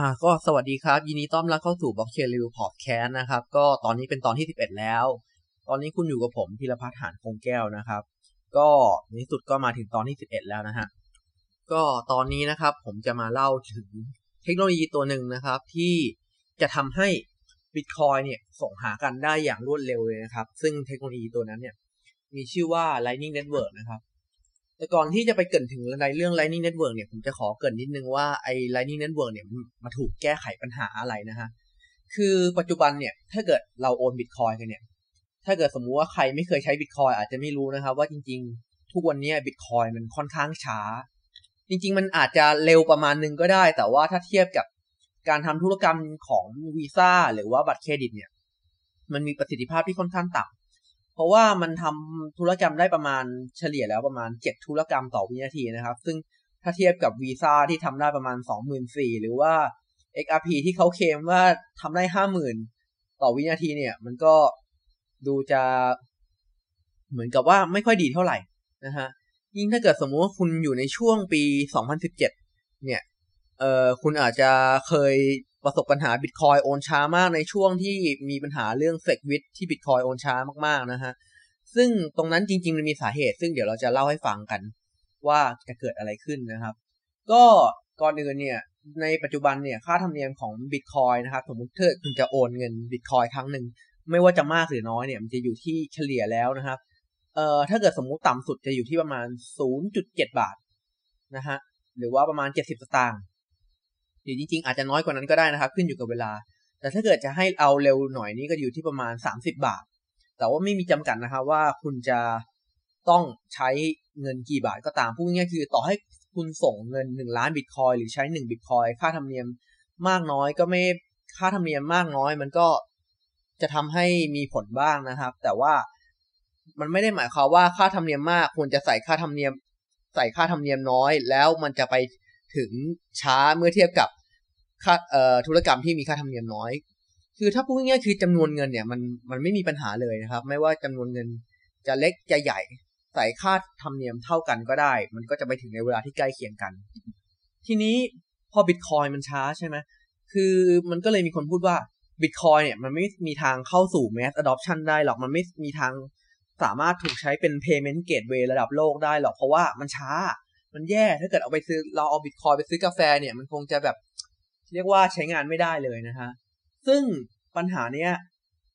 อ่าก็สวัสดีครับ ยินดีต้อนรับเข้าสู่ Blockchain Review Podcast นะครับ ก็ตอนนี้เป็นตอนที่ 11 แล้ว ตอนนี้คุณอยู่กับผมพิรพัฒน์หานคงแก้วนะครับ ก็ในที่สุดก็มาถึงตอนที่ 11 แล้วนะฮะก็ตอนนี้นะครับผมจะมาเล่าถึงเทคโนโลยีตัวหนึ่งนะครับ ที่จะทำให้ Bitcoin เนี่ยส่งหากันได้อย่างรวดเร็วเลยนะครับ ซึ่งเทคโนโลยีตัวนั้นเนี่ยมีชื่อว่า Lightning Network นะครับ แต่ก่อนที่จะไปเกินถึงในเรื่อง Lightning Network เนี่ยผมจะขอเกินนิดนึงว่าไอ้ Lightning Network เนี่ยมาถูกแก้ไขปัญหาอะไรนะฮะ คือปัจจุบันเนี่ย ถ้าเกิดเราโอน Bitcoin กันเนี่ย ถ้าเกิดสมมุติว่าใครไม่เคยใช้ Bitcoin อาจจะไม่รู้นะครับว่าจริง ๆ ทุกวันนี้ Bitcoin มันค่อนข้างช้า จริง ๆ มันอาจจะเร็วประมาณนึงก็ได้ แต่ว่าถ้าเทียบกับการทำธุรกรรมของวีซ่าหรือว่าบัตรเครดิตเนี่ย มันมีประสิทธิภาพที่ค่อนข้างต่ำ เพราะว่ามันทำธุรกรรมได้ประมาณเฉลี่ยแล้วประมาณ7ธุรกรรมต่อวินาทีนะครับ ซึ่งถ้าเทียบกับวีซ่าที่ทำได้ประมาณ24,000หรือว่า XRP ที่เขาเคลมว่าทำได้50,000ต่อวินาทีเนี่ย มันก็ดูจะเหมือนกับว่าไม่ค่อยดีเท่าไหร่นะฮะยิ่งถ้าเกิดสมมุติว่าคุณอยู่ในช่วงปี 2017 เนี่ย เอ่อ คุณอาจจะเคย ประสบปัญหาบิตคอยโอนช้ามากในช่วงที่มีปัญหาเรื่องเซกวิดที่บิตคอยโอนช้ามากๆนะฮะ ซึ่งตรงนั้นจริงๆมันมีสาเหตุ ซึ่งเดี๋ยวเราจะเล่าให้ฟังกันว่าจะเกิดอะไรขึ้นนะครับ ก็ก่อนอื่นเนี่ย ในปัจจุบันเนี่ยค่าธรรมเนียมของบิตคอยนะครับสมมติถ้าคุณจะโอนเงินบิตคอยครั้งหนึ่งไม่ว่าจะมากหรือน้อยเนี่ยมันจะอยู่ที่เฉลี่ยแล้วนะครับเอ่อถ้าเกิดสมมุติต่ำสุดจะอยู่ที่ประมาณ 0.7 บาทนะฮะหรือว่าประมาณ 70 สตางค์ รือจริงๆ อาจจะน้อยกว่านั้นก็ได้นะครับ ขึ้นอยู่กับเวลา แต่ถ้าเกิดจะให้เอาเร็วหน่อยนี่ก็อยู่ที่ประมาณ 30 บาท แต่ว่าไม่มีจำกัดนะครับว่าคุณจะต้องใช้เงินกี่บาทก็ตามพูดง่ายๆคือ ต่อให้คุณส่งเงิน 1 ล้านบิตคอยหรือใช้1บิตคอยค่าธรรมเนียมมากน้อยก็ไม่ค่าธรรมเนียมมากน้อยมันก็จะทำให้มีผลบ้างนะครับ แต่ว่ามันไม่ได้หมายความว่าค่าธรรมเนียมมากควรจะใส่ค่าธรรมเนียม ใส่ค่าธรรมเนียมน้อย แล้วมันจะไปถึงช้าเมื่อเทียบกับ ค่าเอ่อธุรกรรมที่มีค่าธรรมเนียมน้อย คือถ้าพูดง่ายๆคือจำนวนเงินเนี่ยมันมันไม่มีปัญหาเลยนะครับ ไม่ว่าจำนวนเงินจะเล็กจะใหญ่ใส่ค่าธรรมเนียมเท่ากันก็ได้ มันก็จะไปถึงในเวลาที่ใกล้เคียงกัน ทีนี้พอบิตคอยมันช้าใช่ไหมคือมันก็เลยมีคนพูดว่าบิตคอยเนี่ยมันไม่มีทางเข้าสู่ mass adoption ได้หรอกมันไม่มีทางสามารถถูกใช้เป็น payment gateway ระดับโลกได้หรอกเพราะว่ามันช้า มันแย่ถ้าเกิดเอาไปซื้อเราเอาบิตคอยไปซื้อกาแฟเนี่ยมันคงจะแบบ เรียกว่าใช้งานไม่ได้เลยนะฮะซึ่งปัญหาเนี้ย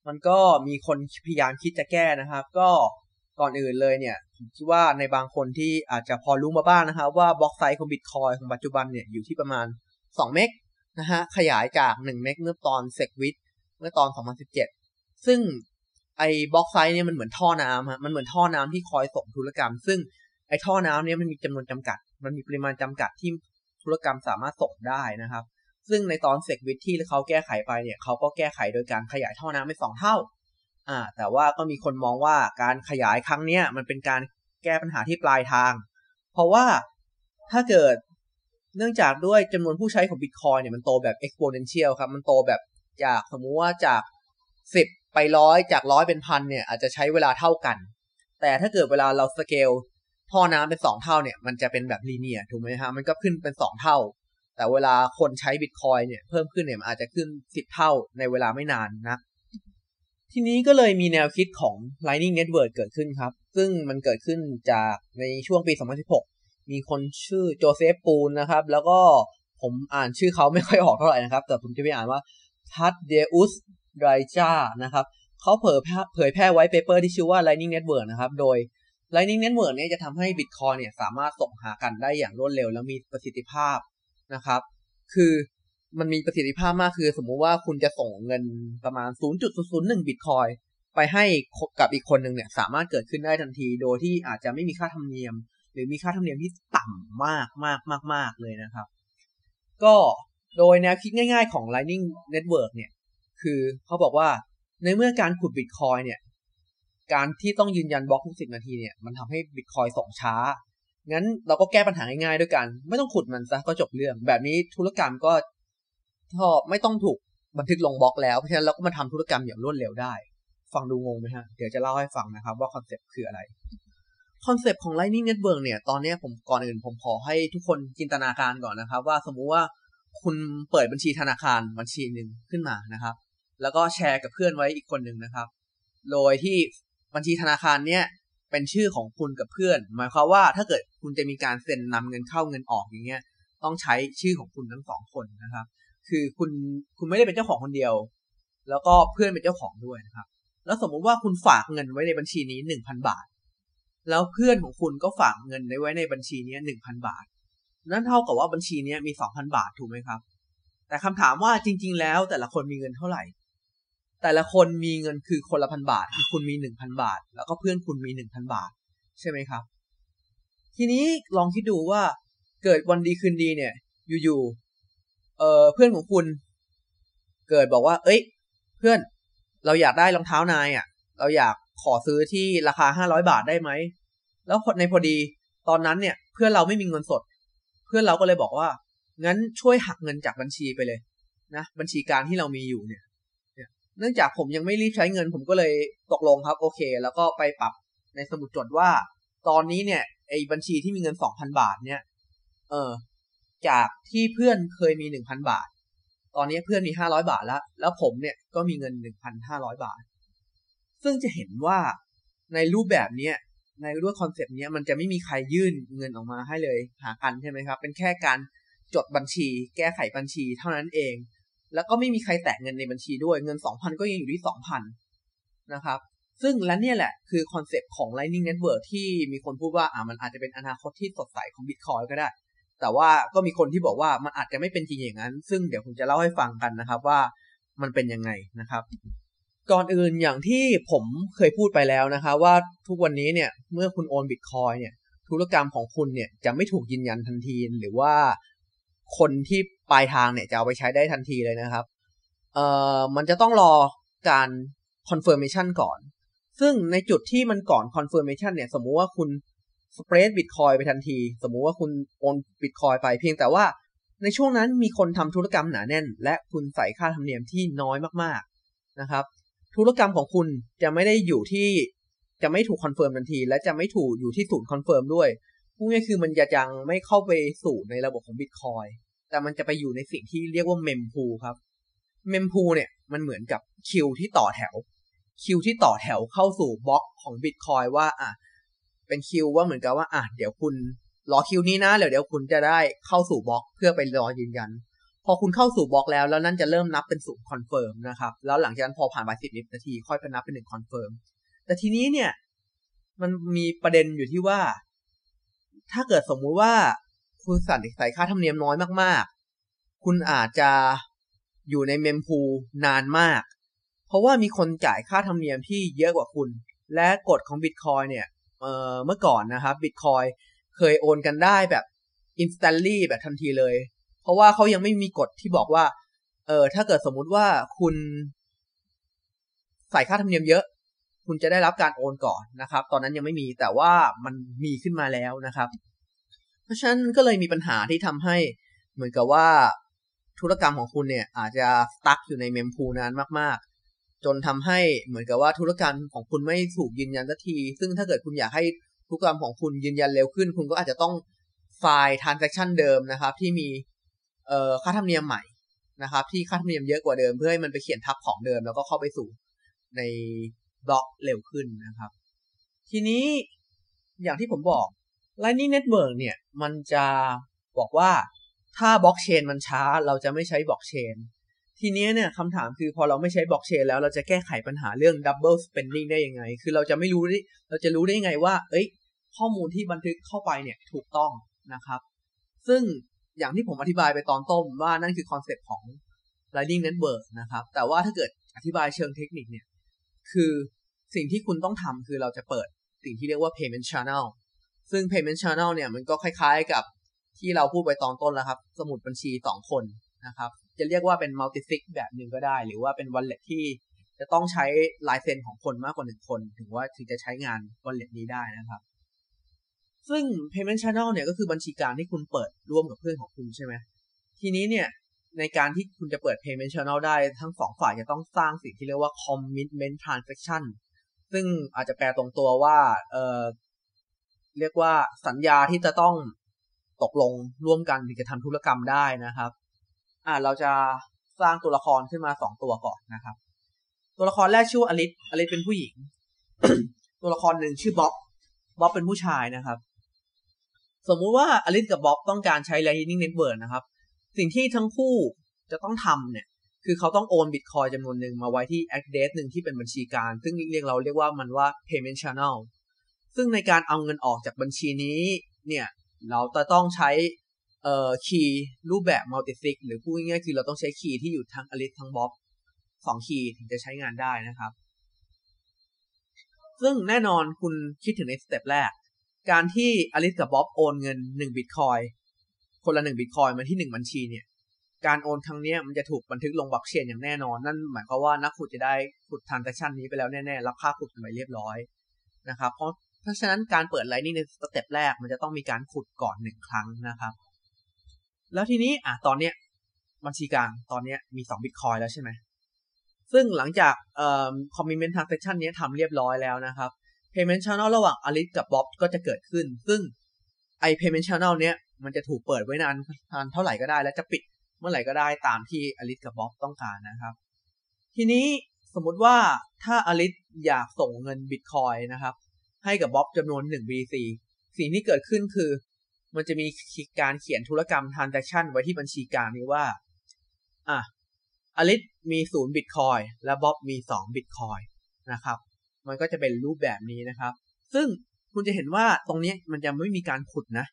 มันก็มีคนพยายามคิดจะแก้นะครับ ก็ก่อนอื่นเลยเนี่ยผมคิดว่าในบางคนที่อาจจะพอรู้มาบ้างนะครับ ว่า block size ของบิตคอยของปัจจุบันเนี่ยอยู่ที่ประมาณ 2 meg นะฮะขยายจาก 1 meg เมื่อตอน SegWit เมื่อตอน 2017 ซึ่งไอ้ block size เนี่ยมันเหมือนท่อน้ำฮะมันเหมือนท่อน้ำที่คอยส่งธุรกรรม ซึ่งไอ้ท่อน้ำเนี่ยมันมีจำนวนจำกัด มันมีปริมาณจำกัดที่ธุรกรรมสามารถส่งได้นะครับ ซึ่งในตอนเซกวิดที่เขาแก้ไขไปเนี่ยเขาก็แก้ไขโดยการขยายท่อน้ำไปสองเท่าอ่าแต่ว่าก็มีคนมองว่าการขยายครั้งเนี้ยมันเป็นการแก้ปัญหาที่ปลายทาง เพราะว่าถ้าเกิดเนื่องจากด้วยจำนวนผู้ใช้ของ Bitcoin เนี่ยมันโตแบบ exponential ครับ มันโตแบบจากสมมุติว่าจาก 10 ไปร้อยจากร้อยเป็นพันเนี่ยอาจจะใช้เวลาเท่ากัน แต่ถ้าเกิดเวลาเราสเกลท่อน้ำเป็น 2 เท่าเนี่ยมันจะเป็นแบบลีเนียถูกไหมฮะมันก็ขึ้นเป็น 2 เท่า แต่เวลาคนใช้ Bitcoin เนี่ยเพิ่มขึ้นเนี่ยมันอาจจะขึ้น10เท่าในเวลาไม่นานนะทีนี้ก็เลยมีแนวคิดของ Lightning Network เกิดขึ้นครับ ซึ่งมันเกิดขึ้นจากในช่วงปี 2016 มีคนชื่อโจเซฟปูนนะครับ แล้วก็ผมอ่านชื่อเขาไม่ค่อยออกเท่าไหร่นะครับ แต่ผมจะไปอ่านว่าทัดเดอุสไรจานะครับเขาเผยแพร่เผยแพร่ไว้เปเปอร์ที่ชื่อว่า Lightning Network นะครับ โดย Lightning Network เนี่ยจะทำให้ Bitcoin เนี่ยสามารถส่งหากันได้อย่างรวดเร็ว และมีประสิทธิภาพ นะครับ คือมันมีประสิทธิภาพมากคือ สมมุติว่าคุณจะส่งเงินประมาณ 0.001 Bitcoin ไปให้กับอีกคนหนึ่งเนี่ย สามารถเกิดขึ้นได้ทันที โดยที่อาจจะไม่มีค่าธรรมเนียม หรือมีค่าธรรมเนียมที่ต่ำมากมากมากมากเลยนะครับ ก็โดยแนวคิดง่ายๆของ Lightning Network เนี่ย คือเขาบอกว่าในเมื่อการขุด Bitcoin เนี่ย การที่ต้องยืนยันบล็อกทุกสิบนาทีเนี่ย มันทำให้ Bitcoin ส่งช้า งั้นเราก็แก้ปัญหาง่ายๆด้วยการไม่ต้องขุดมันซะก็จบเรื่อง แบบนี้ธุรกรรมก็ก็ไม่ต้องถูกบันทึกลงบล็อกแล้วเพราะฉะนั้นเราก็มาทำธุรกรรมอย่างรวดเร็วได้ ฟังดูงงไหมฮะ เดี๋ยวจะเล่าให้ฟังนะครับ ว่า concept คืออะไร concept ของ Lightning Network เนี่ย ตอนนี้ผมก่อนอื่นผมขอให้ทุกคนจินตนาการก่อนนะครับ ว่าสมมุติว่าคุณเปิดบัญชีธนาคารบัญชีหนึ่งขึ้นมานะครับ แล้วก็แชร์กับเพื่อนไว้อีกคนหนึ่งนะครับ โดยที่บัญชีธนาคารเนี้ย เป็นชื่อของคุณกับเพื่อน หมายความว่าถ้าเกิดคุณจะมีการเซ็นนำเงินเข้าเงินออกอย่างเงี้ย ต้องใช้ชื่อของคุณทั้งสองคนนะครับ คือคุณคุณไม่ได้เป็นเจ้าของคนเดียว แล้วก็เพื่อนเป็นเจ้าของด้วยนะครับ แล้วสมมุติว่าคุณฝากเงินไว้ในบัญชีนี้หนึ่งพันบาท แล้วเพื่อนของคุณก็ฝากเงินไว้ในบัญชีนี้หนึ่งพันบาท นั่นเท่ากับว่าบัญชีนี้มีสองพันบาทถูกไหมครับ แต่คำถามว่าจริง ๆ แล้วแต่ละคนมีเงินเท่าไหร่ แต่ละคนมีเงินคือคนละพันบาท คือคุณมีหนึ่งพันบาท แล้วก็เพื่อนคุณมีหนึ่งพันบาท ใช่ไหมครับ ทีนี้ลองคิดดูว่าเกิดวันดีคืนดีเนี่ย อยู่ๆเออเพื่อนของคุณ เกิดบอกว่า เอ้ย เพื่อน เราอยากได้รองเท้านายอะ เราอยากขอซื้อที่ราคาห้าร้อยบาทได้ไหม แล้วในพอดีตอนนั้นเนี่ย เพื่อนเราไม่มีเงินสด เพื่อนเราก็เลยบอกว่า งั้นช่วยหักเงินจากบัญชีไปเลยนะบัญชีการที่เรามีอยู่เนี่ย เนื่องจากผมยังไม่รีบใช้เงิน ผมก็เลยตกลงครับ โอเค แล้วก็ไปปรับในสมุดจดว่า ตอนนี้เนี่ยไอ้บัญชีที่มีเงินสองพันบาท เนี่ย เออ จากที่เพื่อนเคยมีหนึ่งพันบาท ตอนนี้เพื่อนมีห้าร้อยบาทแล้ว แล้วผมเนี่ยก็มีเงินหนึ่งพันห้าร้อยบาท ซึ่งจะเห็นว่าในรูปแบบเนี้ยในรูป concept เนี้ยมันจะไม่มีใครยื่นเงินออกมาให้เลยหากันใช่ไหมครับ เป็นแค่การจดบัญชี แก้ไขบัญชีเท่านั้นเอง แล้วก็ไม่มีใครแตะเงินในบัญชีด้วย เงินสองพันก็ยังอยู่ที่สองพันนะครับ ซึ่งและเนี่ยแหละ คือ concept ของ Lightning Network ที่มีคนพูดว่าอ่ามันอาจจะเป็นอนาคตที่สดใสของ Bitcoin ก็ได้ แต่ว่าก็มีคนที่บอกว่ามันอาจจะไม่เป็นจริงอย่างนั้น ซึ่งเดี๋ยวผมจะเล่าให้ฟังกันนะครับว่ามันเป็นยังไงนะครับ ก่อนอื่นอย่างที่ผมเคยพูดไปแล้วนะครับว่าทุกวันนี้เนี่ยเมื่อคุณโอนบิตคอยเนี่ยธุรกรรมของคุณเนี่ยจะไม่ถูกยืนยันทันที หรือว่า คนที่ปลายทางเนี่ยจะเอาไปใช้ได้ทันทีเลยนะครับเอ่อมันจะต้องรอการ confirmation ก่อน ซึ่งในจุดที่มันก่อน confirmation เนี่ย สมมุติว่าคุณ spread bitcoin ไปทันที สมมุติว่าคุณโอน bitcoin ไปเพียงแต่ว่าในช่วงนั้นมีคนทำธุรกรรมหนาแน่น และคุณใส่ค่าธรรมเนียมที่น้อยมากๆนะครับ ธุรกรรมของคุณจะไม่ได้อยู่ที่จะไม่ถูก confirm ทันที และจะไม่ถูกอยู่ที่ศูนย์ confirm ด้วย พูดง่ายคือมันจะยังไม่เข้าไปสู่ในระบบของ Bitcoin แต่มันจะไปอยู่ในสิ่งที่เรียกว่า mempool ครับ mempool เนี่ยมันเหมือนกับคิวที่ต่อแถว คิวที่ต่อแถวเข้าสู่บล็อกของ Bitcoin ว่าอะเป็นคิวว่าเหมือนกับว่าอะเดี๋ยวคุณรอคิวนี้นะเดี๋ยวเดี๋ยวคุณจะได้เข้าสู่บล็อกเพื่อไปรอยืนยัน พอคุณเข้าสู่บล็อกแล้วแล้วนั่นจะเริ่มนับเป็นศูนย์ confirm นะครับแล้วหลังจากนั้นพอผ่านไปสิบนาทีค่อยไปนับเป็นหนึ่ง confirm แต่ทีนี้เนี่ยมันมีประเด็นอยู่ที่ว่า ถ้าเกิดสมมุติว่าคุณสั่นใส่ค่าธรรมเนียมน้อยมากๆ คุณอาจจะอยู่ใน mempool นานมาก เพราะว่ามีคนจ่ายค่าธรรมเนียมที่เยอะกว่าคุณ และกฎของ Bitcoin เนี่ยเมื่อก่อนนะครับ Bitcoin เคยโอนกันได้แบบ instantly แบบทันทีเลย เพราะว่าเขายังไม่มีกฎที่บอกว่า เออถ้าเกิดสมมุติว่าคุณใส่ค่าธรรมเนียมเยอะ คุณจะได้รับการโอนก่อนนะครับ ตอนนั้นยังไม่มีแต่ว่ามันมีขึ้นมาแล้วนะครับ เพราะฉะนั้นก็เลยมีปัญหาที่ทำให้เหมือนกับว่าธุรกรรมของคุณเนี่ยอาจจะตักอยู่ในเมมพูนานมากๆ จนทำให้เหมือนกับว่าธุรกรรมของคุณไม่ถูกยืนยันสักที ซึ่งถ้าเกิดคุณอยากให้ธุรกรรมของคุณยืนยันเร็วขึ้น คุณก็อาจจะต้องไฟล์ transaction เดิมนะครับ ที่มีเอ่อค่าธรรมเนียมใหม่นะครับ ที่ค่าธรรมเนียมเยอะกว่าเดิมเพื่อให้มันไปเขียนทับของเดิม แล้วก็เข้าไปสู่ใน บล็อกเร็วขึ้นนะครับ ทีนี้อย่างที่ผมบอก Lightning Network เนี่ย มันจะบอกว่าถ้าบล็อกเชนมันช้าเราจะไม่ใช้บล็อกเชนทีนี้เนี่ยคำถามคือพอเราไม่ใช้บล็อกเชนแล้วเราจะแก้ไขปัญหาเรื่อง double spending ได้ยังไง คือเราจะไม่รู้เราจะรู้ได้ยังไงว่า เอ้ย ข้อมูลที่บันทึกเข้าไปเนี่ยถูกต้องนะครับ ซึ่งอย่างที่ผมอธิบายไปตอนต้นว่านั่นคือ concept ของ Lightning Network นะครับ แต่ว่าถ้าเกิดอธิบายเชิงเทคนิคเนี่ย คือสิ่งที่คุณต้องทำคือเราจะเปิดสิ่งที่เรียกว่า payment channel ซึ่ง payment channel เนี่ยมันก็คล้ายๆกับที่เราพูดไปตอนต้นแล้วครับ สมุดบัญชีสองคนนะครับ จะเรียกว่าเป็น multi sig แบบหนึ่งก็ได้ หรือว่าเป็น wallet ที่จะต้องใช้ลายเซ็นของคนมากกว่าหนึ่งคน ถึงว่าถึงจะใช้งาน wallet นี้ได้นะครับ ซึ่ง payment channel เนี่ยก็คือบัญชีการที่คุณเปิดร่วมกับเพื่อนของคุณใช่ไหมทีนี้เนี่ย ในการที่คุณจะเปิด payment channel ได้ทั้งสองฝ่ายจะต้องสร้างสิ่งที่เรียกว่า commitment transaction ซึ่งอาจจะแปลตรงตัวว่าเออเรียกว่าสัญญาที่จะต้องตกลงร่วมกันถึงจะทำธุรกรรมได้นะครับ อ่าเราจะสร้างตัวละครขึ้นมาสองตัวก่อนนะครับ ตัวละครแรกชื่ออลิสอลิสเป็นผู้หญิง ตัวละครหนึ่งชื่อบ๊อบบ๊อบเป็นผู้ชายนะครับ สมมุติว่าอลิสกับบ๊อบต้องการใช้ Lightning Network นะครับ สิ่งที่ทั้งคู่จะต้องทำเนี่ย คือเขาต้องโอนบิตคอยจำนวนหนึ่งมาไว้ที่ address หนึ่งที่เป็นบัญชีกลาง ซึ่งเรียกเราเรียกว่ามันว่า payment channel ซึ่งในการเอาเงินออกจากบัญชีนี้เนี่ย เราจะต้องใช้เอ่อ key รูปแบบ multisig หรือพูดง่ายๆคือเราต้องใช้ key ที่อยู่ทั้งอลิสทั้งบ๊อบสอง key ถึงจะใช้งานได้นะครับ ซึ่งแน่นอนคุณคิดถึงใน step แรก การที่อลิสกับบ๊อบโอนเงิน1บิตคอย คนละ1บิตคอยมาที่1บัญชีเนี่ยการโอนครั้งนี้มันจะถูกบันทึกลงบล็อกเชนอย่างแน่นอน นั่นหมายความว่านักขุดจะได้ขุด transaction นี้ไปแล้วแน่ๆ รับค่าขุดกันไปเรียบร้อยนะครับ เพราะเพราะฉะนั้นการเปิด Lightning ใน step แรกมันจะต้องมีการขุดก่อนหนึ่งครั้งนะครับ แล้วทีนี้อะตอนเนี้ยบัญชีกลางตอนเนี้ยมี2บิตคอยแล้วใช่ไหมซึ่งหลังจากเอ่อ commitment transaction นี้ทำเรียบร้อยแล้วนะครับ payment channel ระหว่างอลิสกับบ๊อบก็จะเกิดขึ้น ซึ่งไอ้ payment channel เนี้ย มันจะถูกเปิดไว้นานนานเท่าไหร่ก็ได้ และจะปิดเมื่อไหร่ก็ได้ตามที่อลิสกับบ๊อบต้องการนะครับ ทีนี้สมมุติว่าถ้าอลิสอยากส่งเงินบิตคอยนะครับ ให้กับบ๊อบจำนวน1 BC สิ่งที่เกิดขึ้นคือ มันจะมีการเขียนธุรกรรม transaction ไว้ที่บัญชีกลางนี้ว่าอะอลิสมี0บิตคอยและบ๊อบมี2บิตคอยนะครับ มันก็จะเป็นรูปแบบนี้นะครับ ซึ่งคุณจะเห็นว่าตรงนี้มันจะไม่มีการขุดนะ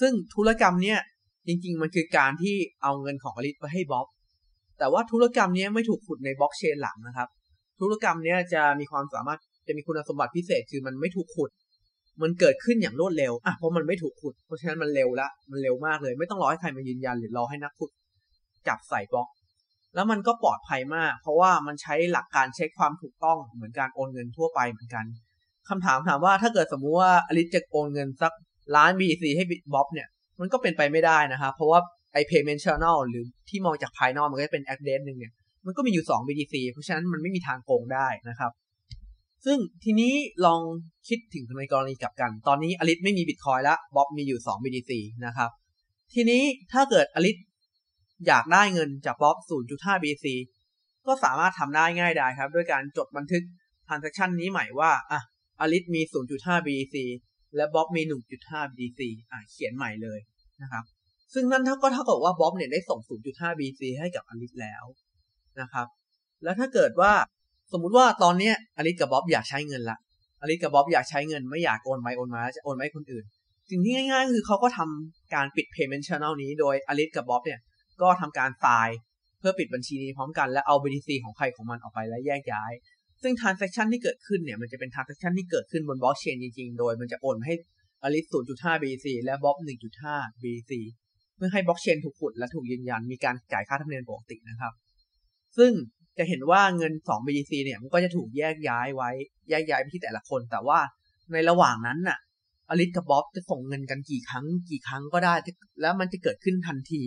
ซึ่งธุรกรรมเนี้ยจริง ๆ มันคือการที่เอาเงินของอลิสไปให้บ๊อบ แต่ว่าธุรกรรมนี้ไม่ถูกขุดในบล็อกเชนหลังนะครับ ธุรกรรมนี้จะมีความสามารถจะมีคุณสมบัติพิเศษคือมันไม่ถูกขุด มันเกิดขึ้นอย่างรวดเร็วอะเพราะมันไม่ถูกขุด เพราะฉะนั้นมันเร็วละ มันเร็วมากเลย ไม่ต้องรอให้ใครมายืนยัน หรือรอให้นักขุดจับใส่บล็อก แล้วมันก็ปลอดภัยมาก เพราะว่ามันใช้หลักการเช็คความถูกต้องเหมือนการโอนเงินทั่วไปเหมือนกันคำถามถามว่าถ้าเกิดสมมุติว่าอลิสจะโอนเงินสัก ล้าน BTC ให้บ๊อบเนี่ย มันก็เป็นไปไม่ได้นะครับ เพราะว่าไอ payment channel หรือที่มองจากภายนอกมันก็จะเป็น address หนึ่งเนี่ย มันก็มีอยู่ 2 BTC เพราะฉะนั้นมันไม่มีทางโกงได้นะครับ ซึ่งทีนี้ลองคิดถึงในกรณีกลับกัน ตอนนี้อลิสไม่มีบิตคอยแล้วบ๊อบมีอยู่ 2 BTC นะครับ ทีนี้ถ้าเกิดอลิสอยากได้เงินจากบ๊อบ0.5 BTC ก็สามารถทำได้ง่ายได้ครับ ด้วยการจดบันทึก transaction นี้ใหม่ว่าอะอลิสมี 0.5 BTC และบ๊อบมี 1.5 BC อะเขียนใหม่เลยนะครับ ซึ่งนั่นเท่าก็เท่ากับว่าบ๊อบเนี่ยได้ส่ง 0.5 BC ให้กับอลิสแล้วนะครับ แล้วถ้าเกิดว่าสมมุติว่าตอนนี้อลิสกับบ๊อบอยากใช้เงินละอลิสกับบ๊อบอยากใช้เงินไม่อยากโอนไปโอนมาจะโอนไปคนอื่น สิ่งที่ง่ายๆคือเขาก็ทำการปิด payment channel นี้โดยอลิสกับบ๊อบเนี่ยก็ทำการไฟล์เพื่อปิดบัญชีนี้พร้อมกันและเอา BTC ของใครของมันออกไปและแยกย้าย ซึ่ง transaction ที่เกิดขึ้นเนี่ยมันจะเป็น transaction ที่เกิดขึ้นบนบล็อกเชนจริงๆ โดยมันจะโอนให้อลิส0.5 BTC และบ๊อบ1.5 bc เพื่อให้บล็อกเชนถูกขุดและถูกยืนยันมีการจ่ายค่าธรรมเนียมปกตินะครับ ซึ่งจะเห็นว่าเงิน 2 BTC เนี่ยมันก็จะถูกแยกย้ายไว้แยกย้ายไปที่แต่ละคน แต่ว่าในระหว่างนั้นน่ะอลิสกับบ๊อบจะส่งเงินกันกี่ครั้ง กี่ครั้งก็ได้ แล้วมันจะเกิดขึ้นทันที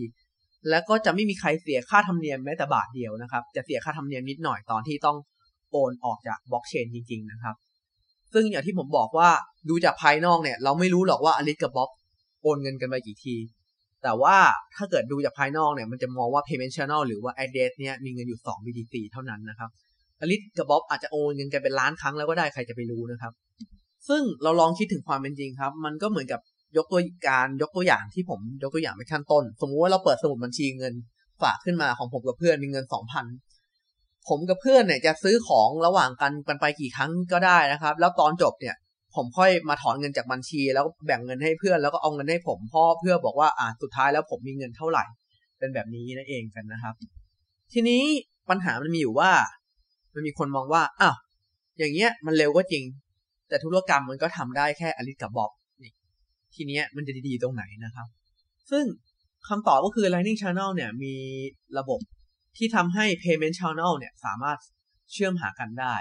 แล้วก็จะไม่มีใครเสียค่าธรรมเนียมแม้แต่บาทเดียวนะครับ จะเสียค่าธรรมเนียมนิดหน่อยตอนที่ต้อง โอนออกจากบล็อกเชนจริง ๆ นะครับ ซึ่งอย่างที่ผมบอกว่าดูจากภายนอกเนี่ย เราไม่รู้หรอกว่าอลิสกับบ๊อบโอนเงินกันไปกี่ที แต่ว่าถ้าเกิดดูจากภายนอกเนี่ยมันจะมองว่า payment channel หรือว่า address เนี่ยมีเงินอยู่2 BTC เท่านั้นนะครับอลิสกับบ๊อบอาจจะโอนเงินกันเป็นล้านครั้งแล้วก็ได้ใครจะไปรู้นะครับ ซึ่งเราลองคิดถึงความเป็นจริงครับ มันก็เหมือนกับยกตัวการยกตัวอย่างที่ผมยกตัวอย่างไปขั้นต้น สมมุติว่าเราเปิดสมุดบัญชีเงินฝากขึ้นมาของผมกับเพื่อนมีเงิน2,000 ผมกับเพื่อนเนี่ยจะซื้อของระหว่างกันกันไปกี่ครั้งก็ได้นะครับ แล้วตอนจบเนี่ย ผมค่อยมาถอนเงินจากบัญชี แล้วแบ่งเงินให้เพื่อนแล้วก็เอาเงินให้ผมพ่อเพื่อบอกว่าอ่าสุดท้ายแล้วผมมีเงินเท่าไหร่ เป็นแบบนี้นั่นเองกันนะครับ ทีนี้ปัญหามันมีอยู่ว่า มันมีคนมองว่าอ้าวอย่างเงี้ยมันเร็วก็จริง แต่ธุรกรรมมันก็ทำได้แค่อลิสกับบ๊อบนี่ทีเนี้ยมันจะดีๆตรงไหนนะครับ ซึ่งคำตอบก็คือ Lightning Channel เนี่ยมีระบบ ที่ทำให้ Payment Channel เนี่ยสามารถเชื่อมหากันได้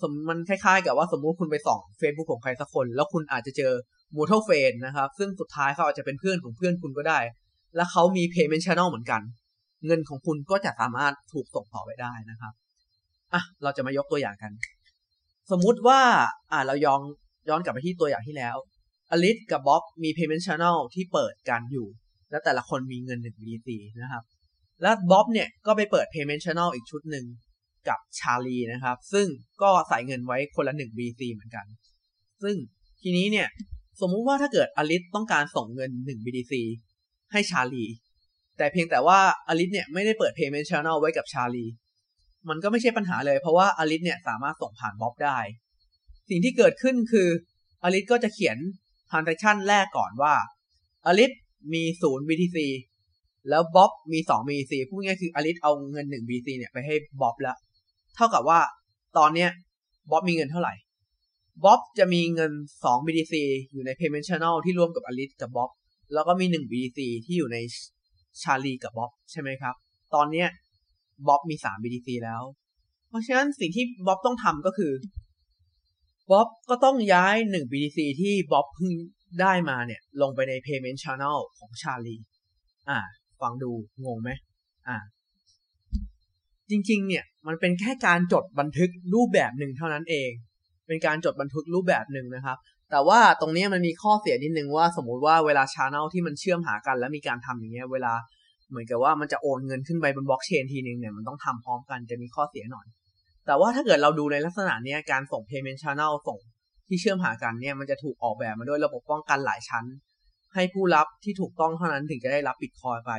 สมมันคล้ายๆ กับว่าสมมุติคุณไปส่อง Facebook ของใครสักคน แล้วคุณอาจจะเจอ Mutual Friend นะครับ ซึ่งสุดท้ายเขาอาจจะเป็นเพื่อนของเพื่อนคุณก็ได้ และเขามี Payment Channel เหมือนกัน เงินของคุณก็จะสามารถถูกส่งต่อไปได้นะครับอะเราจะมายกตัวอย่างกัน สมมุติว่าอ่าเราย้อนย้อนกลับไปที่ตัวอย่างที่แล้วอลิสกับบ๊อบมี payment channel ที่เปิดกันอยู่ แล้วแต่ละคนมีเงิน1 BTC นะครับ แล้วบ๊อบเนี่ยก็ไปเปิด payment channel อีกชุดหนึ่งกับชาลีนะครับ ซึ่งก็ใส่เงินไว้คนละ 1 BTC เหมือนกัน ซึ่งทีนี้เนี่ย สมมุติว่าถ้าเกิดอลิสต้องการส่งเงิน 1 BTC ให้ชาลี แต่เพียงแต่ว่าอลิสเนี่ยไม่ได้เปิด payment channel ไว้กับชาลี มันก็ไม่ใช่ปัญหาเลย เพราะว่าอลิสเนี่ยสามารถส่งผ่านบ๊อบได้ สิ่งที่เกิดขึ้นคืออลิสก็จะเขียน transaction แรกก่อนว่าอลิสมี 0 BTC แล้วบ๊อบมี2 BTC พูดง่ายคืออลิสเอาเงิน1 BTC เนี่ยไปให้บ๊อบแล้ว เท่ากับว่าตอนเนี้ยบ๊อบมีเงินเท่าไหร่บ๊อบจะมีเงิน2 BTC อยู่ใน payment channel ที่ร่วมกับอลิสกับบ๊อบแล้วก็มี 1 BTC ที่อยู่ในชาลีกับบ๊อบใช่ไหมครับ ตอนเนี้ยบ๊อบมี 3 BTC แล้ว เพราะฉะนั้นสิ่งที่บ๊อบต้องทำก็คือบ๊อบก็ต้องย้าย 1 BTC ที่บ๊อบเพิ่งได้มาเนี่ย ลงไปใน payment channel ของชาลีอ่า ฟังดูงงไหมอ่า จริง ๆ เนี่ย มันเป็นแค่การจดบันทึกรูปแบบหนึ่งเท่านั้นเอง เป็นการจดบันทึกรูปแบบหนึ่งนะครับ แต่ว่าตรงนี้มันมีข้อเสียนิดนึงว่าสมมุติว่าเวลา channel ที่มันเชื่อมหากัน แล้วมีการทำอย่างเงี้ย เวลาเหมือนกับว่ามันจะโอนเงินขึ้นไปบนบล็อกเชนทีนึงเนี่ยมันต้องทำพร้อมกันจะมีข้อเสียหน่อย แต่ว่าถ้าเกิดเราดูในลักษณะนี้การส่ง payment channel ส่งที่เชื่อมหากันเนี่ยมันจะถูกออกแบบมาด้วยระบบป้องกันหลายชั้น ให้ผู้รับที่ถูกต้องเท่านั้นถึงจะได้รับบิตคอยไป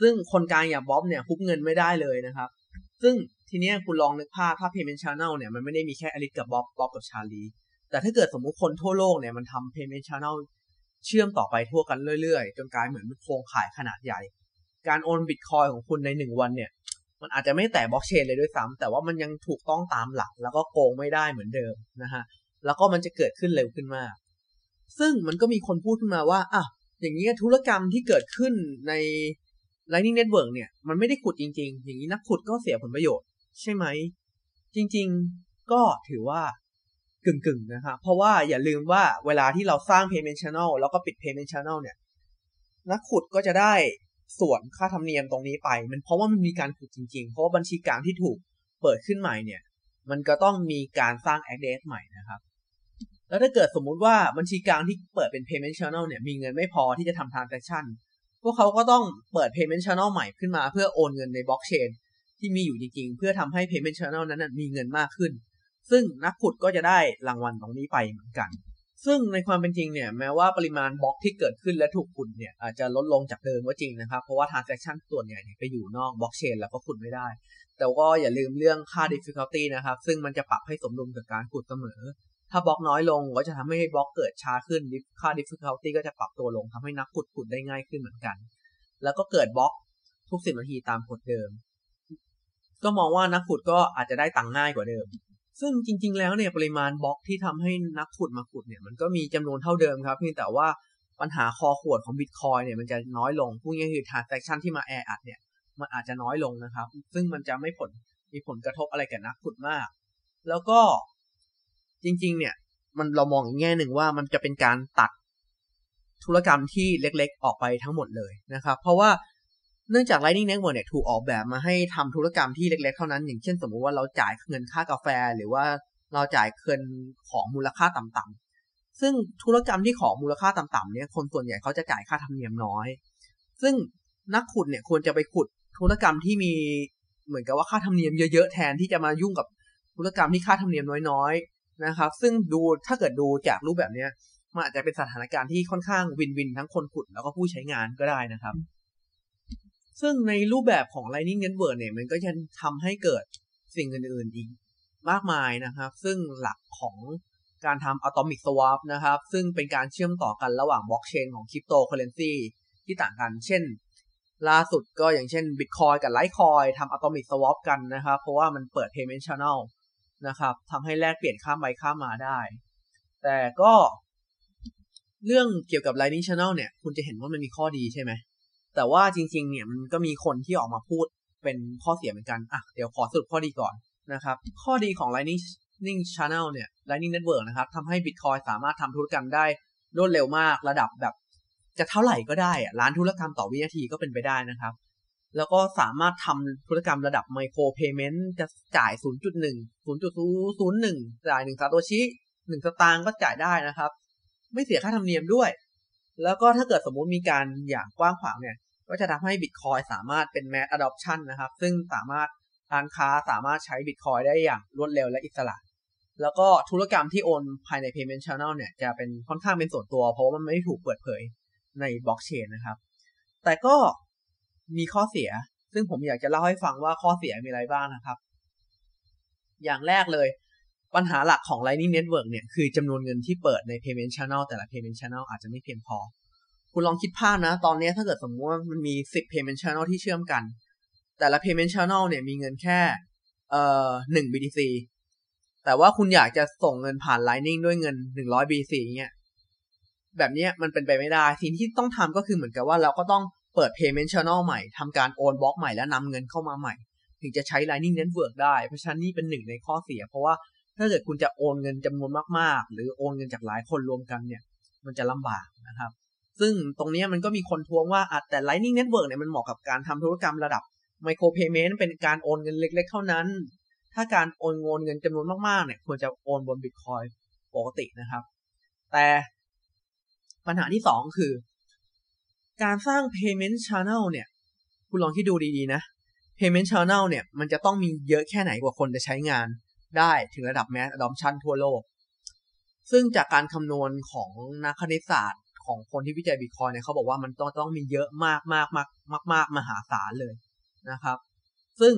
ซึ่งคนกลางอย่างบ๊อบเนี่ยคุบเงินไม่ได้เลยนะครับ ซึ่งทีนี้คุณลองนึกภาพถ้า payment channel เนี่ยมันไม่ได้มีแค่อลิสกับบ๊อบบ๊อบกับชาลีแต่ถ้าเกิดสมมุติคนทั่วโลกเนี่ยมันทำ payment channel เชื่อมต่อไปทั่วกันเรื่อยๆ จนกลายเหมือนโครงข่ายขนาดใหญ่ การโอนบิตคอยของคุณในหนึ่งวันเนี่ย มันอาจจะไม่แต่บล็อกเชนเลยด้วยซ้ำแต่ว่ามันยังถูกต้องตามหลัก แล้วก็โกงไม่ได้เหมือนเดิมนะฮะ แล้วก็มันจะเกิดขึ้นเร็วขึ้นมาก ซึ่งมันก็มีคนพูดขึ้นมาว่าอะอย่างนี้ธุรกรรมที่เกิดขึ้นใน Lightning Network เนี่ย มันไม่ได้ขุดจริง ๆ อย่างนี้นักขุดก็เสียผลประโยชน์ ใช่ไหม จริง ๆ ก็ถือว่ากึ่งๆนะครับเพราะว่าอย่าลืมว่าเวลาที่เราสร้าง payment channel แล้วก็ปิด payment channel เนี่ย นักขุดก็จะได้ส่วนค่าธรรมเนียมตรงนี้ไป มันเพราะว่ามันมีการขุดจริง ๆ เพราะว่าบัญชีกลางที่ถูกเปิดขึ้นใหม่เนี่ย มันก็ต้องมีการสร้าง address ใหม่นะครับ แล้วถ้าเกิดสมมุติว่าบัญชีกลางที่เปิดเป็น payment channel เนี่ยมีเงินไม่พอที่จะทำ transaction พวกเขาก็ต้องเปิด payment channel ใหม่ขึ้นมาเพื่อโอนเงินในบล็อกเชนที่มีอยู่จริงๆ เพื่อทำให้ payment channel นั้นมีเงินมากขึ้น ซึ่งนักขุดก็จะได้รางวัลตรงนี้ไปเหมือนกัน ซึ่งในความเป็นจริงเนี่ยแม้ว่าปริมาณบล็อกที่เกิดขึ้นและถูกขุดเนี่ยอาจจะลดลงจากเดิมก็จริงนะครับ เพราะว่า transaction ส่วนใหญ่ไปอยู่นอกบล็อกเชนแล้วก็ขุดไม่ได้ แต่ก็อย่าลืมเรื่องค่า difficulty นะครับ ซึ่งมันจะปรับให้สมดุลกับการขุดเสมอ ถ้าบล็อกน้อยลงก็จะทำให้บล็อกเกิดช้าขึ้นค่า difficulty ก็จะปรับตัวลงทำให้นักขุดขุดได้ง่ายขึ้นเหมือนกัน แล้วก็เกิดบล็อกทุกสิบนาทีตามกฎเดิม ก็มองว่านักขุดก็อาจจะได้ตังค์ง่ายกว่าเดิม ซึ่งจริง ๆ แล้วเนี่ยปริมาณบล็อกที่ทำให้นักขุดมาขุดเนี่ยมันก็มีจำนวนเท่าเดิมครับ เพียงแต่ว่าปัญหาคอขวดของบิตคอยเนี่ยมันจะน้อยลงพูดง่ายๆคือ transaction ที่มาแออัดเนี่ยมันอาจจะน้อยลงนะครับ ซึ่งมันจะไม่ผลมีผลกระทบอะไรกับนักขุดมาก แล้วก็ จริง ๆ เนี่ย มันเรามองอีกแง่หนึ่งว่ามันจะเป็นการตัดธุรกรรมที่เล็กๆ ออกไปทั้งหมดเลยนะครับ เพราะว่าเนื่องจาก Lightning Network เนี่ยถูกออกแบบมาให้ทำธุรกรรมที่เล็กๆ เท่านั้น อย่างเช่นสมมุติว่าเราจ่ายเงินค่ากาแฟ หรือว่าเราจ่ายเงินของมูลค่าต่ำๆซึ่งธุรกรรมที่ของมูลค่าต่ำๆเนี่ยคนส่วนใหญ่เขาจะจ่ายค่าธรรมเนียมน้อย ซึ่งนักขุดเนี่ยควรจะไปขุดธุรกรรมที่มีเหมือนกับว่าค่าธรรมเนียมเยอะๆ แทนที่จะมายุ่งกับธุรกรรมที่ค่าธรรมเนียมน้อยๆ นะครับ ซึ่งดูถ้าเกิดดูจากรูปแบบเนี้ยมันอาจจะเป็นสถานการณ์ที่ค่อนข้างวินวินทั้งคนขุดแล้วก็ผู้ใช้งานก็ได้นะครับ ซึ่งในรูปแบบของ Lightning Network เนี่ย มันก็จะทำให้เกิดสิ่งอื่นๆอีกมากมายนะครับ ซึ่งหลักของการทำ Atomic Swap นะครับ ซึ่งเป็นการเชื่อมต่อกันระหว่างบล็อกเชนของคริปโตเคอเรนซีที่ต่างกัน เช่น ล่าสุดก็อย่างเช่น Bitcoin กับ Litecoin ทำ Atomic Swap กันนะครับ เพราะว่ามันเปิด Payment Channel นะครับทำให้แลกเปลี่ยนข้ามไปข้ามมาได้ แต่ก็เรื่องเกี่ยวกับ Lightning Channel เนี่ย คุณจะเห็นว่ามันมีข้อดีใช่ไหม แต่ว่าจริง ๆ เนี่ยมันก็มีคนที่ออกมาพูดเป็นข้อเสียเหมือนกัน อะ เดี๋ยวขอสรุปข้อดีก่อนนะครับ ข้อดีของ Lightning Channel เนี่ย Lightning Network นะครับทำให้ Bitcoin สามารถทำธุรกรรมได้รวดเร็วมากระดับแบบ จะเท่าไหร่ก็ได้อะล้านธุรกรรมต่อวินาทีก็เป็นไปได้นะครับ แล้วก็สามารถทำธุรกรรมระดับไมโครเพย์เมนต์จะจ่าย 0.1 0.001 จ่าย1ซาโตชิ1สตางค์ก็จ่ายได้นะครับ ไม่เสียค่าธรรมเนียมด้วย แล้วก็ถ้าเกิดสมมุติมีการอย่างกว้างขวางเนี่ย ก็จะทำให้ Bitcoin สามารถเป็น mass adoption นะครับ ซึ่งสามารถร้านค้าสามารถใช้ Bitcoin ได้อย่างรวดเร็วและอิสระ แล้วก็ธุรกรรมที่โอนภายใน payment channel เนี่ยจะเป็นค่อนข้างเป็นส่วนตัว เพราะว่ามันไม่ถูกเปิดเผยในบล็อกเชนนะครับ แต่ก็ มีข้อเสีย ซึ่งผมอยากจะเล่าให้ฟังว่าข้อเสียมีอะไรบ้างนะครับ อย่างแรกเลย ปัญหาหลักของ Lightning Network เนี่ย คือจำนวนเงินที่เปิดใน payment channel แต่ละ payment channel อาจจะไม่เพียงพอ คุณลองคิดภาพนะ ตอนนี้ถ้าเกิดสมมติว่ามันมี 10 payment channel ที่เชื่อมกัน แต่ละ payment channel เนี่ยมีเงินแค่เอ่อ1 BTC แต่ว่าคุณอยากจะส่งเงินผ่าน Lightning ด้วยเงิน 100 BTC เงี้ยแบบนี้มันเป็นไปไม่ได้ สิ่งที่ต้องทำก็คือเหมือนกับว่าเราก็ต้อง เปิด payment channel ใหม่ทำการโอนบล็อกใหม่แล้วนำเงินเข้ามาใหม่ ถึงจะใช้ Lightning Network ได้ เพราะฉะนั้นนี่เป็นหนึ่งในข้อเสีย เพราะว่าถ้าเกิดคุณจะโอนเงินจำนวนมากๆ หรือโอนเงินจากหลายคนรวมกันเนี่ย มันจะลำบากนะครับ ซึ่งตรงนี้มันก็มีคนทวงว่าแต่ Lightning Network เนี่ยมันเหมาะกับการทำธุรกรรมระดับ Micro Payment เป็นการโอนเงินเล็ก ๆ เท่านั้น ถ้าการโอนเงินเงินจำนวนมากๆ เนี่ยควรจะโอนบน Bitcoin ปกตินะครับ แต่ปัญหาที่สองคือ การสร้าง payment channel เนี่ย คุณลองคิดดูดีๆนะ payment channel เนี่ย มันจะต้องมีเยอะแค่ไหนกว่าคนจะใช้งานได้ถึงระดับ mass adoption ทั่วโลก ซึ่งจากการคำนวณของนักคณิตศาสตร์ของคนที่วิจัย Bitcoin เนี่ยเขาบอกว่ามันต้องต้องมีเยอะมากมากมากมากมากมหาศาลเลยนะครับ ซึ่ง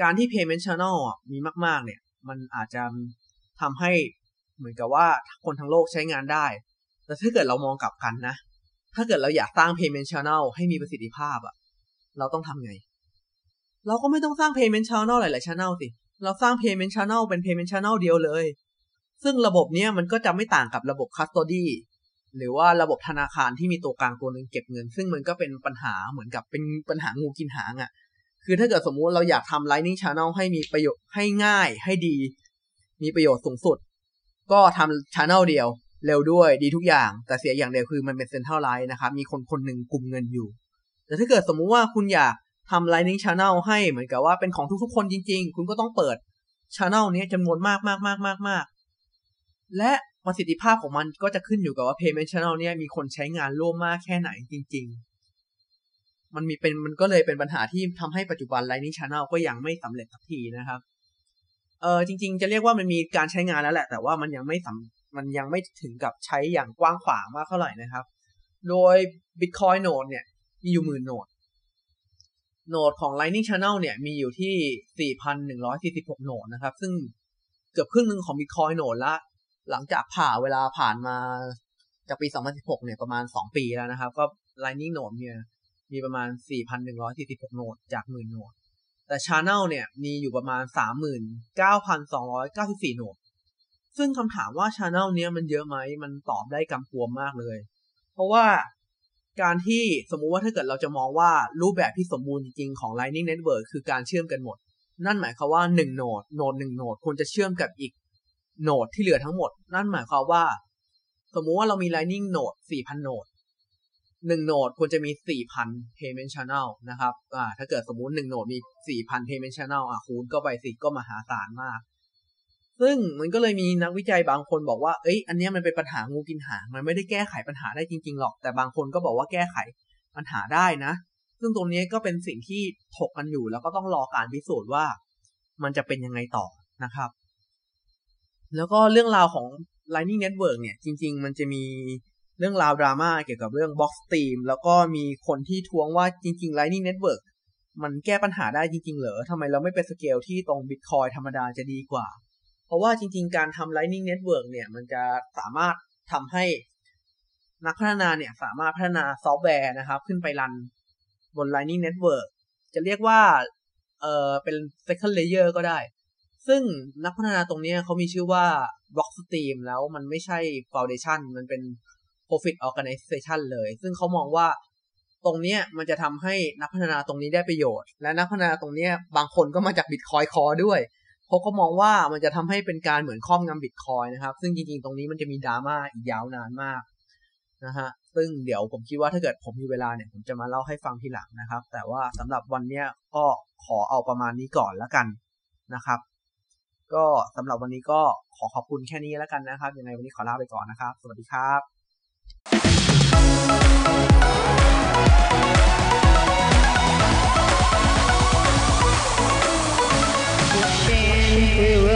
การที่ payment channel มีมาก ๆ เนี่ย มันอาจจะทำให้เหมือนกับว่าคนทั้งโลกใช้งานได้ แต่ถ้าเกิดเรามองกลับกันนะ ถ้าเกิดเราอยากสร้าง payment channel ให้มีประสิทธิภาพอะเราต้องทำไง เราก็ไม่ต้องสร้าง payment channel หลายๆ channel สิ เราสร้าง payment channel เป็น payment channel เดียวเลย ซึ่งระบบเนี้ยมันก็จะไม่ต่างกับระบบ custody หรือว่าระบบธนาคารที่มีตัวกลางตัวหนึ่งเก็บเงิน ซึ่งมันก็เป็นปัญหาเหมือนกับเป็นปัญหางูกินหางอะ่ะ คือถ้าเกิดสมมุติเราอยากทำ Lightning Channel ให้มีประโยชน์ให้ง่ายให้ดี มีประโยชน์สูงสุด ก็ทำ Channel เดียว เร็วด้วยดีทุกอย่าง แต่เสียอย่างเดียวคือมันเป็น Central Line นะครับ มีคนคนหนึ่งกลุ่มเงินอยู่ แต่ถ้าเกิดสมมุติว่าคุณอยากทำ Lightning Channel ให้เหมือนกับว่าเป็นของทุกๆ คนจริง ๆ คุณก็ต้องเปิด Channel นี้จำนวนมากมากมากมากมากและประสิทธิภาพของมันก็จะขึ้นอยู่กับว่า payment channel เนี่ยมีคนใช้งานร่วมมากแค่ไหนจริง ๆ มันมีเป็นมันก็เลยเป็นปัญหาที่ทำให้ปัจจุบัน Lightning Channel ก็ยังไม่สำเร็จสักทีนะครับเออจริง ๆ จะเรียกว่ามันมีการใช้งานแล้วแหละ แต่ว่ามันยังไม่สำ มันยังไม่ถึงกับใช้อย่างกว้างขวางมากเท่าไหร่นะครับ โดย Bitcoin Node เนี่ย มีอยู่หมื่นโนด โนดของ Lightning Channel เนี่ย มีอยู่ที่ 4,146 โนดนะครับ ซึ่งเกือบครึ่งหนึ่งของ Bitcoin Node ละ หลังจากผ่าเวลาผ่านมาจากปี 2016 เนี่ย ประมาณ 2 ปีแล้วนะครับ ก็ Lightning Node เนี่ย มีประมาณ 4,146 โนดจากหมื่นโนดแต่ Channel เนี่ย มีอยู่ประมาณ 39,294 โนด ซึ่งคำถามว่า Channel เนี้ยมันเยอะไหม มันตอบได้กำกวมมากเลย เพราะว่าการที่สมมุติว่าถ้าเกิดเราจะมองว่ารูปแบบที่สมบูรณ์จริงๆ ของ Lightning Network คือการเชื่อมกันหมด นั่นหมายความว่า1โนดโนด1โนดควรจะเชื่อมกับอีกโหนดที่เหลือทั้งหมด นั่นหมายความว่า สมมุติว่าเรามี Lightning Node 4,000โหนด1โหนดควรจะมี 4,000 payment channel นะครับอ่าถ้าเกิดสมมุติ1โหนดมี 4,000 payment channel อะคูณก็ไปสิก็มหาศาลมาก ซึ่งมันก็เลยมีนักวิจัยบางคนบอกว่า เอ้ย อันนี้มันเป็นปัญหางูกินหาง มันไม่ได้แก้ไขปัญหาได้จริงๆหรอก แต่บางคนก็บอกว่าแก้ไขปัญหาได้นะ ซึ่งตรงนี้ก็เป็นสิ่งที่ถกกันอยู่ แล้วก็ต้องรอการพิสูจน์ว่า มันจะเป็นยังไงต่อนะครับ แล้วก็เรื่องราวของ Lightning Network เนี่ย จริง ๆ มันจะมีเรื่องราวดราม่าเกี่ยวกับเรื่อง Blockstream แล้วก็มีคนที่ท้วงว่าจริง ๆ Lightning Network มันแก้ปัญหาได้จริง ๆ เหรอทำไมเราไม่ไปสเกลที่ตรง Bitcoin ธรรมดาจะดีกว่า เพราะว่าจริง ๆ การทำ Lightning Network เนี่ย มันจะสามารถทำให้นักพัฒนาเนี่ย สามารถพัฒนาซอฟต์แวร์นะครับ ขึ้นไป run บน Lightning Network จะเรียกว่า เออเป็น second layer ก็ได้ ซึ่งนักพัฒนาตรงนี้เขามีชื่อว่า Blockstream แล้วมันไม่ใช่ Foundation มันเป็น Profit Organization เลย ซึ่งเขามองว่าตรงนี้มันจะทำให้นักพัฒนาตรงนี้ได้ประโยชน์ และนักพัฒนาตรงนี้บางคนก็มาจาก Bitcoin Core ด้วย เพราะเขามองว่ามันจะทำให้เป็นการเหมือนครอบงำ Bitcoin นะครับ ซึ่งจริงๆ ตรงนี้มันจะมีดราม่าอีกยาวนานมากนะฮะ ซึ่งเดี๋ยวผมคิดว่าถ้าเกิดผมมีเวลาเนี่ยผมจะมาเล่าให้ฟังทีหลังนะครับ แต่ว่าสำหรับวันนี้ก็ขอเอาประมาณนี้ก่อนแล้วกันนะครับ ก็สำหรับวันนี้ก็ขอขอบคุณแค่นี้แล้วกันนะครับ ยังไงวันนี้ขอลาไปก่อนนะครับ สวัสดีครับ Hey,